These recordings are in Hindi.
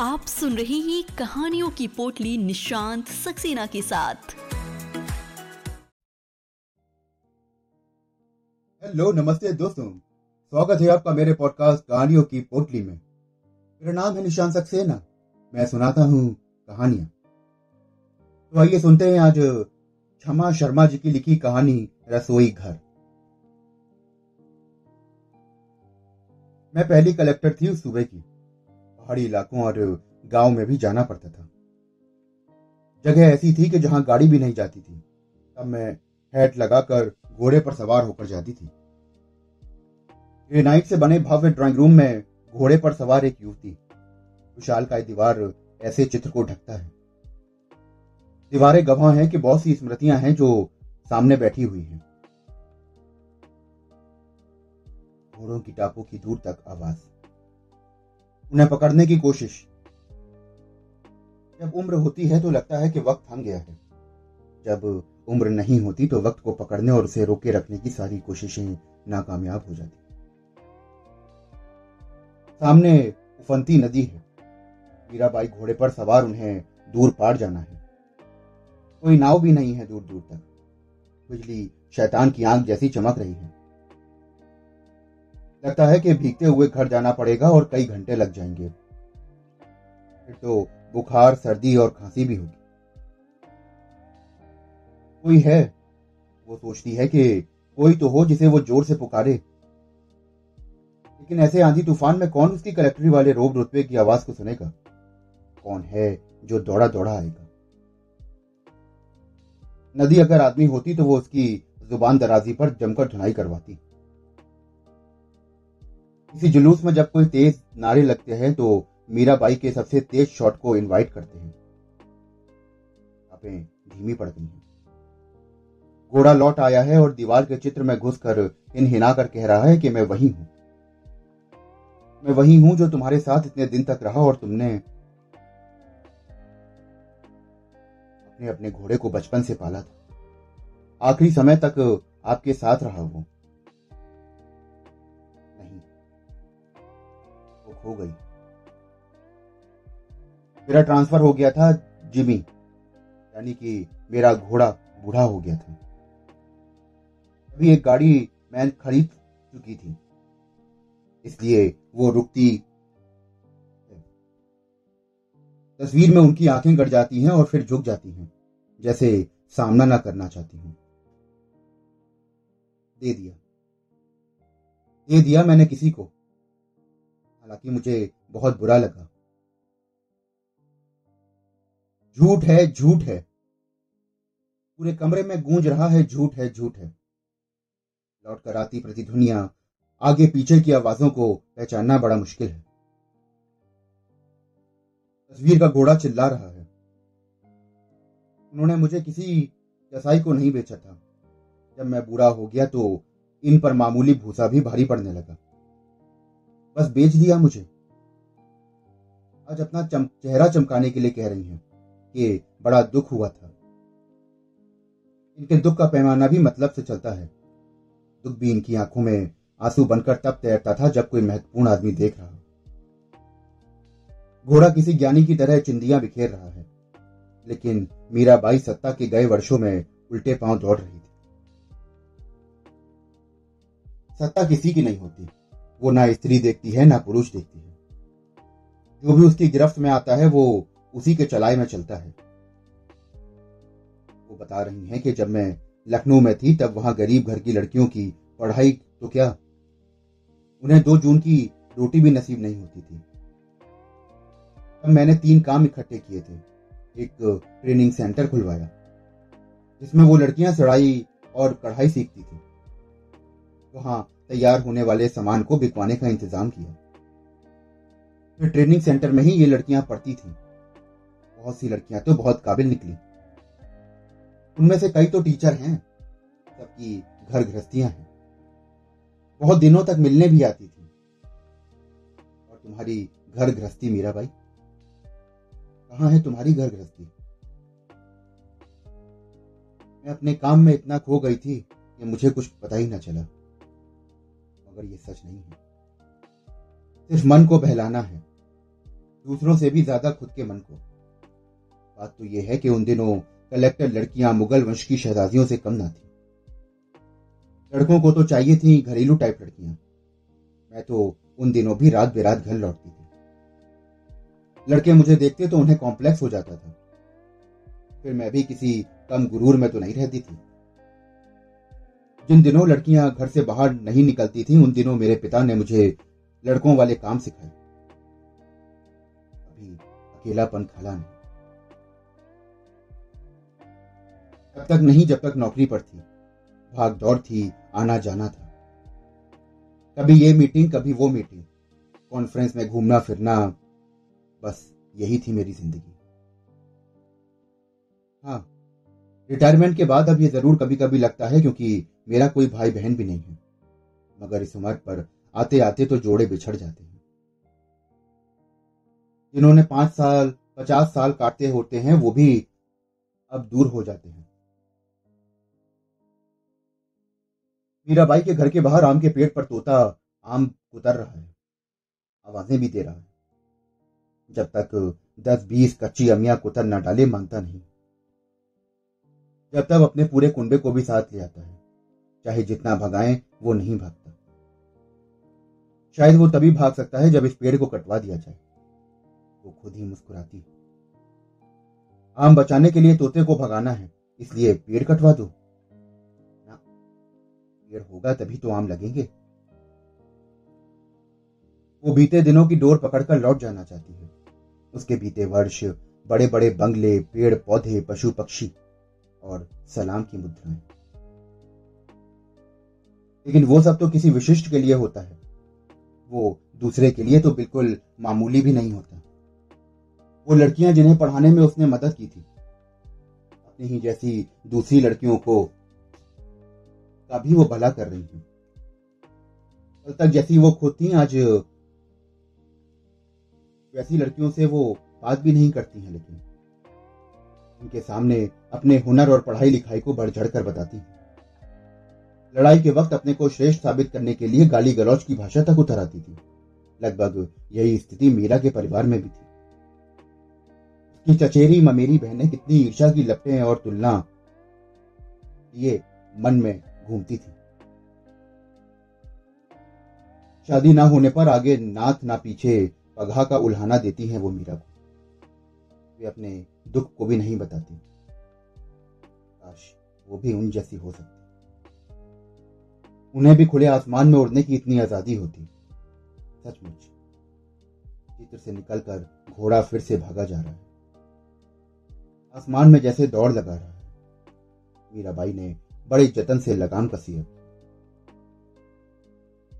आप सुन रहे हैं कहानियों की पोटली निशांत सक्सेना के साथ। हेलो, नमस्ते दोस्तों। स्वागत है आपका मेरे पॉडकास्ट कहानियों की पोटली में। मेरा नाम है निशांत सक्सेना। मैं सुनाता हूँ कहानियाँ। तो आइए सुनते हैं आज क्षमा शर्मा जी की लिखी कहानी रसोई घर। मैं पहली कलेक्टर थी उस सूबे की। पहाड़ी इलाकों और गाँव में भी जाना पड़ता था। जगह ऐसी थी कि जहाँ गाड़ी भी नहीं जाती थी। तब मैं हैट लगाकर घोड़े पर सवार होकर जाती थी। ग्रेनाइट से बने भव्य ड्राइंग रूम में घोड़े पर सवार एक युवती। विशाल का दीवार ऐसे चित्र को ढकता है। दीवारें गवाह हैं कि बहुत सी स्मृतियाँ हैं जो सामने बैठी हुई हैं। घोड़ों की टापों की दूर तक आवाज़। उन्हें पकड़ने की कोशिश। जब उम्र होती है तो लगता है कि वक्त थम गया है। जब उम्र नहीं होती तो वक्त को पकड़ने और उसे रोके रखने की सारी कोशिशें नाकामयाब हो जाती। सामने उफंती नदी है। मीराबाई घोड़े पर सवार उन्हें दूर पार जाना है। कोई नाव भी नहीं है दूर दूर तक। बिजली शैतान की आँख जैसी चमक रही है। लगता है कि भीगते हुए घर जाना पड़ेगा और कई घंटे लग जाएँगे। फिर तो बुखार, सर्दी और खांसी भी होगी। कोई है? वो सोचती है कि कोई तो हो जिसे वो ज़ोर से पुकारे। लेकिन ऐसे आंधी तूफ़ान में कौन उसकी कलेक्टरी वाले रोब रुतबे की आवाज़ को सुनेगा? कौन है जो दौड़ा दौड़ा आएगा? नदी अगर आदमी होती तो वो उसकी ज़ुबान दराजी पर जमकर धुनाई करवाती। किसी जुलूस में जब कोई तेज नारे लगते हैं तो मीराबाई के सबसे तेज शॉट को इनवाइट करते हैं। धीमी पड़ गई हैं। घोड़ा लौट आया है और दीवार के चित्र में घुसकर इन हिना कर कह रहा है कि मैं वही हूँ। मैं वही हूँ जो तुम्हारे साथ इतने दिन तक रहा और तुमने अपने अपने घोड़े को बचपन से पाला था। आखिरी समय तक आपके साथ रहा वो। खो गई। मेरा ट्रांसफ़र हो गया था जिमी। यानी कि मेरा घोड़ा बूढ़ा हो गया था। अभी एक गाड़ी मैं खरीद चुकी थी। इसलिए वो रुकती तस्वीर में उनकी आँखें गड़ जाती हैं और फिर झुक जाती हैं, जैसे सामना ना करना चाहती हूँ। दे दिया। दे दिया मैंने किसी को। हालाँकि मुझे बहुत बुरा लगा। झूठ है झूठ है। पूरे कमरे में गूंज रहा है, झूठ है झूठ है। लौट कर आती प्रतिध्वनिया, आगे पीछे की आवाजों को पहचानना बड़ा मुश्किल है। तस्वीर का घोड़ा चिल्ला रहा है। उन्होंने मुझे किसी कसाई को नहीं बेचा था। जब मैं बुरा हो गया तो इन पर मामूली भूसा भी भारी पड़ने लगा। बस बेच दिया मुझे। आज अपना चम, चेहरा चमकाने के लिए कह रही हैं कि बड़ा दुख हुआ था। इनके दुख का पैमाना भी मतलब से चलता है। दुख भी इनकी आँखों में आँसू बनकर तब तैरता था जब कोई महत्वपूर्ण आदमी देख रहा घोड़ा किसी ज्ञानी की तरह चिंदियाँ बिखेर रहा है लेकिन मीराबाई सत्ता के गए वर्षों में उल्टे पाँव दौड़ रही थी। सत्ता किसी की नहीं होती। वो ना स्त्री देखती है, ना पुरुष देखती है। जो भी उसकी गिरफ्त में आता है, वो उसी के चलाए में चलता है। वो बता रही हैं कि जब मैं लखनऊ में थी, तब वहाँ गरीब घर की लड़कियों की पढ़ाई तो क्या? उन्हें दो जून की रोटी भी नसीब नहीं होती थी। तब मैंने तीन काम इकट्ठे किए थे। एक ट्रेनिंग सेंटर खुलवाया, जिसमें वो लड़कियाँ सड़ाई और कढ़ाई सीखती थी। वहाँ तैयार होने वाले सामान को बिकवाने का इंतज़ाम किया। फिर ट्रेनिंग सेंटर में ही ये लड़कियाँ पढ़ती थी। बहुत सी लड़कियाँ तो बहुत काबिल निकली। उनमें से कई तो टीचर हैं सबकी घर गृहस्थियाँ हैं। बहुत दिनों तक मिलने भी आती थी। और तुम्हारी घर गृहस्थी मीरा भाई? कहाँ है तुम्हारी घर गृहस्थी? मैं अपने काम में इतना खो गई थी कि मुझे कुछ पता ही ना चला। मगर ये सच नहीं है। सिर्फ़ मन को बहलाना है। दूसरों से भी ज़्यादा खुद के मन को। बात तो यह है कि उन दिनों कलेक्टर लड़कियाँ मुगल वंश की शहजादियों से कम ना थी। लड़कों को तो चाहिए थी घरेलू टाइप लड़कियाँ। मैं तो उन दिनों भी रात बेरात घर लौटती थी। लड़के मुझे देखते तो उन्हें कॉम्प्लेक्स हो जाता था। फिर मैं भी किसी कम गुरूर में तो नहीं रहती थी। जिन दिनों लड़कियाँ घर से बाहर नहीं निकलती थी, उन दिनों मेरे पिता ने मुझे लड़कों वाले काम सिखाए। अभी अकेलापन खाला नहीं। तब तक नहीं, जब तक नौकरी पर थी। भाग दौड़ थी, आना जाना था। कभी ये मीटिंग, कभी वो मीटिंग। कॉन्फ्रेंस में घूमना फिरना, बस यही थी मेरी ज़िंदगी। हाँ रिटायरमेंट के बाद अब ये ज़रूर कभी कभी लगता है क्योंकि मेरा कोई भाई बहन भी नहीं है। मगर इस उम्र पर आते आते तो जोड़े बिछड़ जाते हैं। जिन्होंने पाँच साल, पचास साल काटते होते हैं, वो भी अब दूर हो जाते हैं। मीराबाई के घर के बाहर आम के पेड़ पर तोता, आम उतर रहा है। आवाज़ें भी दे रहा है। जब तक दस बीस कच्ची अमिया कुतर न डाले मानता नहीं। जब तब अपने पूरे कुंबे को भी साथ ले आता है। चाहे जितना भगाएँ, वो नहीं भागता। शायद वो तभी भाग सकता है जब इस पेड़ को कटवा दिया जाए। वो खुद ही मुस्कुराती आम बचाने के लिए तोते को भगाना है, इसलिए पेड़ कटवा दो। ना, पेड़ होगा तभी तो आम लगेंगे। वो बीते दिनों की डोर पकड़कर लौट जाना चाहती है। उसके बीते वर्ष बड़े बड़े बंगले पेड़ पौधे पशु पक्षी और सलाम की मुद्राएँ लेकिन वो सब तो किसी विशिष्ट के लिए होता है। वो दूसरे के लिए तो बिल्कुल मामूली भी नहीं होता। वो लड़कियाँ जिन्हें पढ़ाने में उसने मदद की थी, अपनी ही जैसी दूसरी लड़कियों को का भी वो भला कर रही थी कल तक जैसी वो खुद थी, आज वैसी लड़कियों से वो बात भी नहीं करती हैं, लेकिन उनके सामने अपने हुनर और पढ़ाई लिखाई को बढ़ चढ़ कर बताती हैं। लड़ाई के वक्त अपने को श्रेष्ठ साबित करने के लिए गाली गलौज की भाषा तक उतर आती थी। लगभग यही स्थिति मीरा के परिवार में भी थी। उसकी चचेरी ममेरी बहनें कितनी ईर्षा की लपटें और तुलना ये मन में घूमती थी। शादी ना होने पर आगे नाथ ना पीछे पगहा का उल्हाना देती हैं वो मीरा को। वे अपने दुख को भी नहीं बताती। काश वो भी उन जैसी हो सकती। उन्हें भी खुले आसमान में उड़ने की इतनी आज़ादी होती। सचमुच, चित्र से निकलकर घोड़ा फिर से भागा जा रहा है। आसमान में जैसे दौड़ लगा रहा है। मीराबाई ने बड़े जतन से लगाम कसी है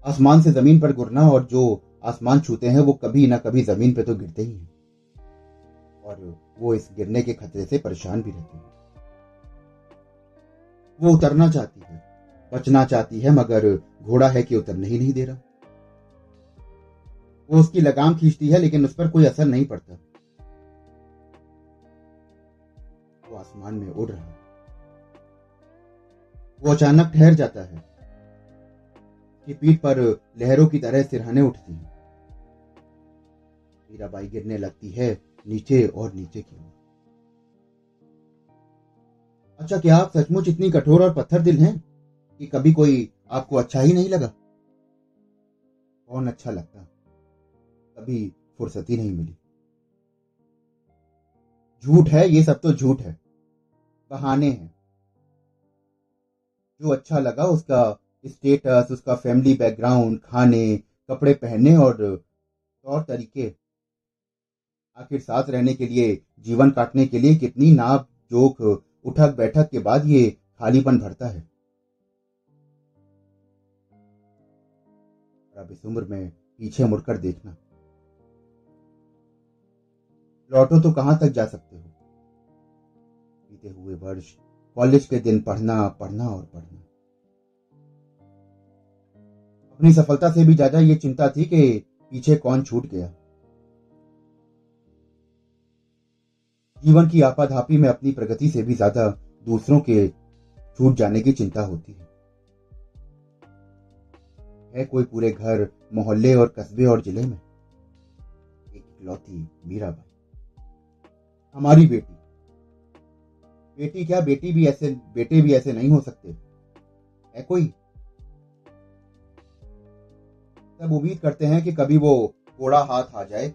आसमान से ज़मीन पर गुरना और जो आसमान छूते हैं, वो कभी ना कभी ज़मीन पर तो गिरते ही हैं। और वो इस गिरने के खतरे से परेशान भी रहते हैं। वो उतरना चाहती है, बचना चाहती है, मगर घोड़ा है कि उतरने ही नहीं दे रहा। वो उसकी लगाम खींचती है, लेकिन उस पर कोई असर नहीं पड़ता। वो आसमान में उड़ रहा है। वो अचानक ठहर जाता है कि पीठ पर लहरों की तरह सिरहाने उठती हैं। मीराबाई गिरने लगती है नीचे और नीचे की अच्छा क्या आप सचमुच इतनी कठोर और पत्थर दिल हैं कि कभी कोई आपको अच्छा ही नहीं लगा? कौन अच्छा लगता? कभी फुर्सत नहीं मिली। झूठ है, ये सब तो झूठ है। बहाने हैं। जो अच्छा लगा, उसका स्टेटस उसका फैमिली बैकग्राउंड खाने, कपड़े पहनने और तौर तरीके। आखिर साथ रहने के लिए, जीवन काटने के लिए कितनी नाप जोक उठक बैठक के बाद ये खालीपन भरता है। अब इस उम्र में पीछे मुड़कर देखना। लौटो तो कहाँ तक जा सकते हो? बीते हुए वर्ष, कॉलेज के दिन पढ़ना पढ़ना और पढ़ना। अपनी सफलता से भी ज़्यादा ये चिंता थी कि पीछे कौन छूट गया। जीवन की आपाधापी में अपनी प्रगति से भी ज़्यादा दूसरों के छूट जाने की चिंता होती है। है कोई पूरे घर, मोहल्ले और कस्बे और ज़िले में? एक इकलौती मीराबाई। हमारी बेटी। बेटी क्या? बेटी भी ऐसे, बेटे भी ऐसे नहीं हो सकते। है कोई? सब उम्मीद करते हैं कि कभी वो कोड़ा हाथ आ जाए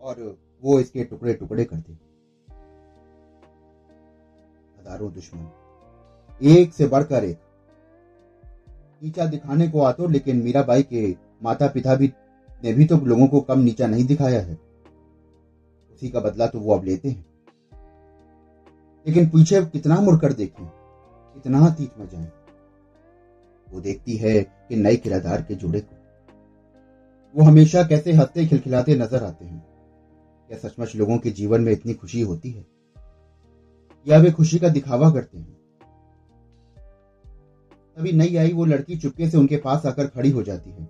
और वो इसके टुकड़े टुकड़े कर दे। हज़ारों दुश्मन। एक से बढ़कर एक। नीचा दिखाने को आते लेकिन मीराबाई के माता पिता भी ने भी तो लोगों को कम नीचा नहीं दिखाया है। उसी का बदला तो वो अब लेते हैं। लेकिन पीछे कितना मुड़कर देखें, कितना तीत में जाए वो देखती है कि नए किरादार के जोड़े को। वो हमेशा कैसे हँसते खिलखिलाते नज़र आते हैं। क्या सचमुच लोगों के जीवन में इतनी खुशी होती है? या वे खुशी का दिखावा करते हैं? तभी नई आई वो लड़की चुपके से उनके पास आकर खड़ी हो जाती है।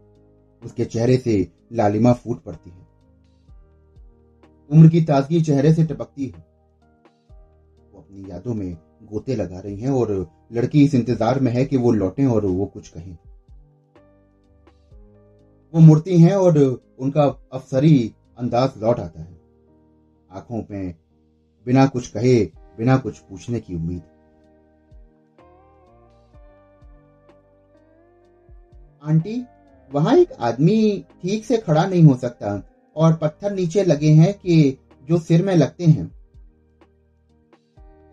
उसके चेहरे से लालिमा फूट पड़ती है। उम्र की ताजगी चेहरे से टपकती है। वो अपनी यादों में गोते लगा रही हैं और लड़की इस इंतज़ार में है कि वो लौटें और वो कुछ कहें। वो मुड़ती हैं और उनका अफसरी अंदाज लौट आता है। आँखों में बिना कुछ कहे, बिना कुछ पूछने की उम्मीद। आंटी, वहाँ एक आदमी ठीक से खड़ा नहीं हो सकता और पत्थर नीचे लगे हैं कि जो सिर में लगते हैं।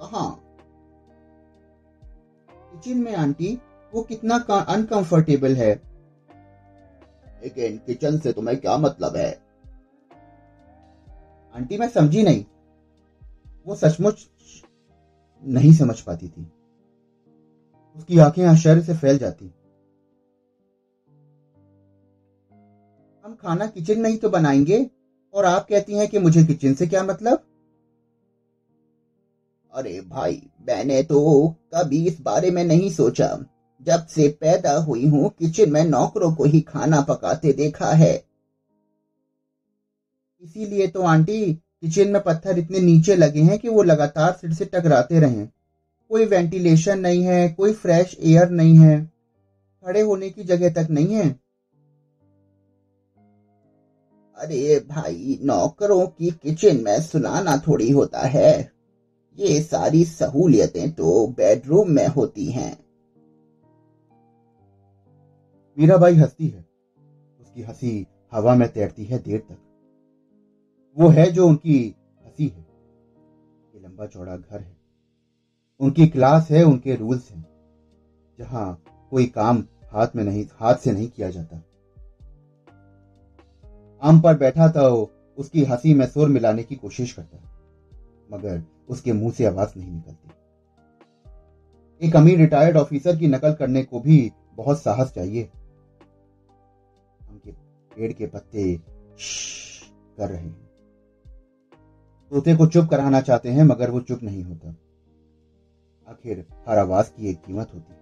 कहा? किचन में, आंटी, वो कितना अनकंफर्टेबल है। लेकिन किचन से तुम्हें क्या मतलब है? आंटी, मैं समझी नहीं। वो सचमुच नहीं समझ पाती थी। उसकी आँखें आश्चर्य से फैल जाती। हम खाना किचन में ही तो बनाएँगे, और आप कहती हैं कि मुझे किचन से क्या मतलब? अरे भाई, मैंने तो कभी इस बारे में नहीं सोचा। जब से पैदा हुई हूँ, किचन में नौकरों को ही खाना पकाते देखा है। इसीलिए तो आंटी, किचन में पत्थर इतने नीचे लगे हैं कि वो लगातार सिर से टकराते रहे। कोई वेंटिलेशन नहीं है, कोई फ्रेश एयर नहीं है। खड़े होने की जगह तक नहीं है। अरे भाई, नौकरों की किचन में सुनाना थोड़ी होता है। ये सारी सहूलियतें तो बेडरूम में होती हैं। मीराबाई हंसती है। उसकी हँसी हवा में तैरती है देर तक। वो है जो उनकी हँसी है। ये लंबा चौड़ा घर है। उनकी क्लास है, उनके रूल्स हैं। जहाँ कोई काम हाथ में नहीं, हाथ से नहीं किया जाता। आम पर बैठा तो उसकी हँसी में सुर मिलाने की कोशिश करता मगर उसके मुँह से आवाज़ नहीं निकलती। एक अमीर रिटायर्ड ऑफिसर की नकल करने को भी बहुत साहस चाहिए। पेड़ के पत्ते कर रहे हैं। तोते को चुप कराना चाहते हैं, मगर वो चुप नहीं होता। आखिर हर आवाज़ की एक कीमत होती। है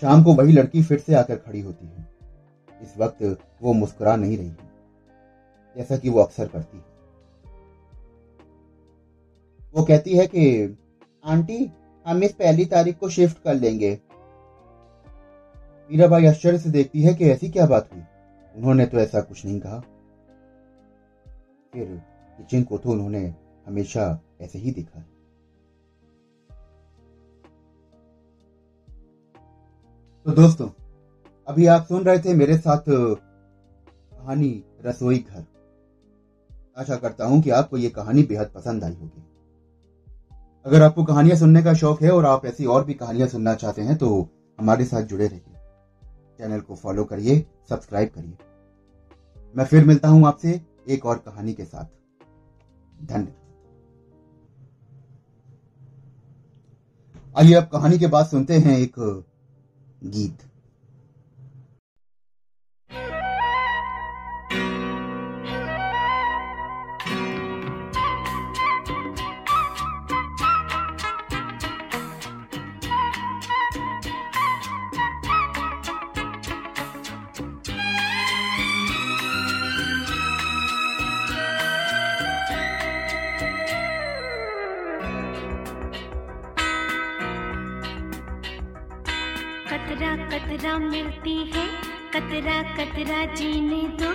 शाम को वही लड़की फिर से आकर खड़ी होती है। इस वक्त वो मुस्कुरा नहीं रही है, जैसा कि वो अक्सर करती है। वो कहती है कि, आंटी, हम इस पहली तारीख को शिफ्ट कर लेंगे। मीराबाई आश्चर्य से देखती है कि ऐसी क्या बात हुई। उन्होंने तो ऐसा कुछ नहीं कहा। फिर किचन को तो उन्होंने हमेशा ऐसे ही देखा है। तो दोस्तों, अभी आप सुन रहे थे मेरे साथ कहानी रसोई घर। आशा करता हूँ कि आपको ये कहानी बेहद पसंद आई होगी। अगर आपको कहानियाँ सुनने का शौक है और आप ऐसी और भी कहानियाँ सुनना चाहते हैं तो हमारे साथ जुड़े रहिए। चैनल को फॉलो करिए, सब्सक्राइब करिए। मैं फिर मिलता हूँ आपसे एक और कहानी के साथ। धन्यवाद आइए अब कहानी के बाद सुनते हैं एक गीत। कतरा कतरा जीने दो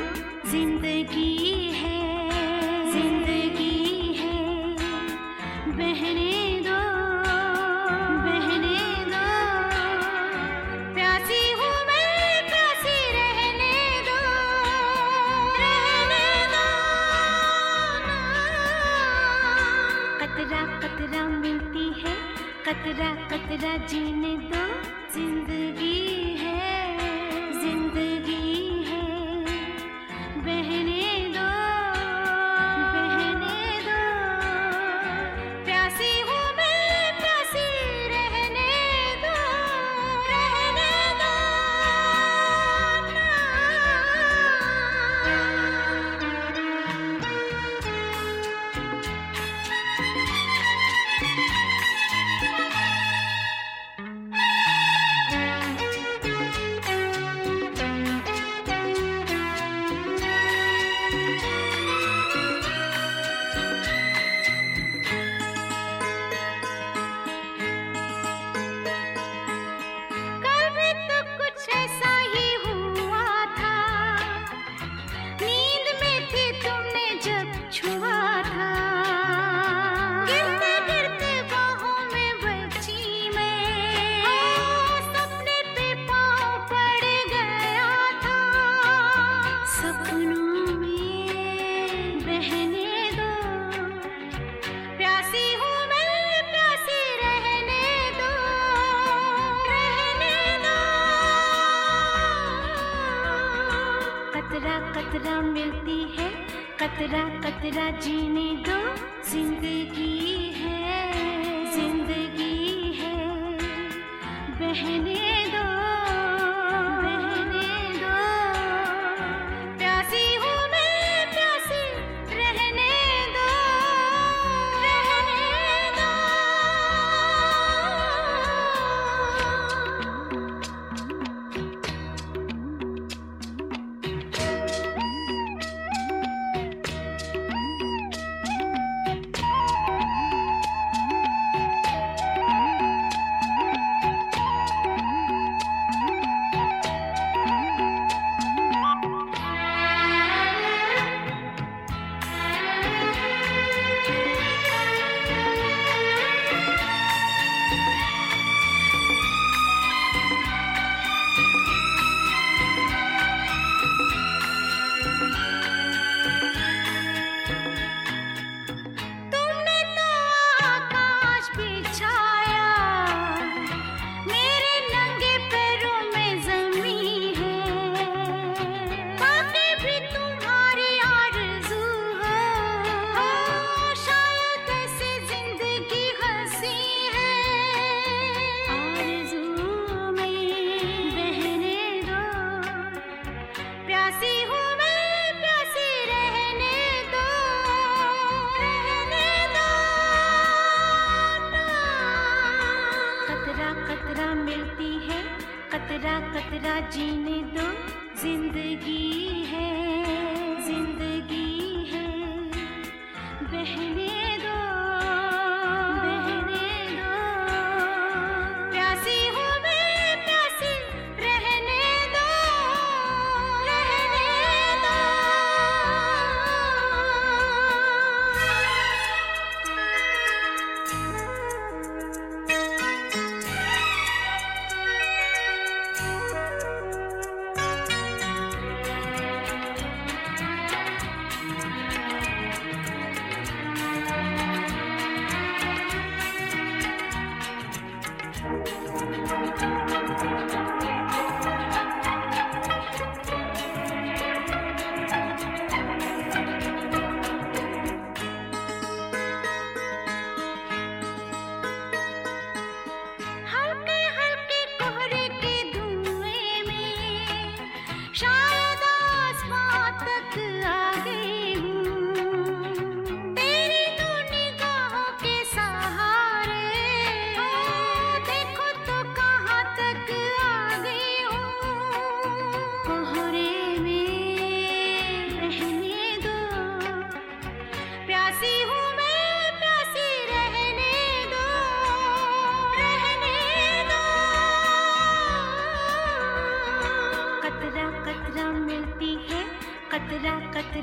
ज़िंदगी है ज़िंदगी है। बहने दो बहने दो। प्यासी हूँ मैं, प्यासी रहने दो। रहने दो कतरा कतरा मिलती है, कतरा कतरा जीने दो। ज़िंदगी है। कतरा मिलती है कतरा कतरा जीने दो ज़िंदगी है ज़िंदगी है। बहने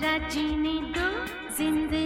ज़िंदगी है बहन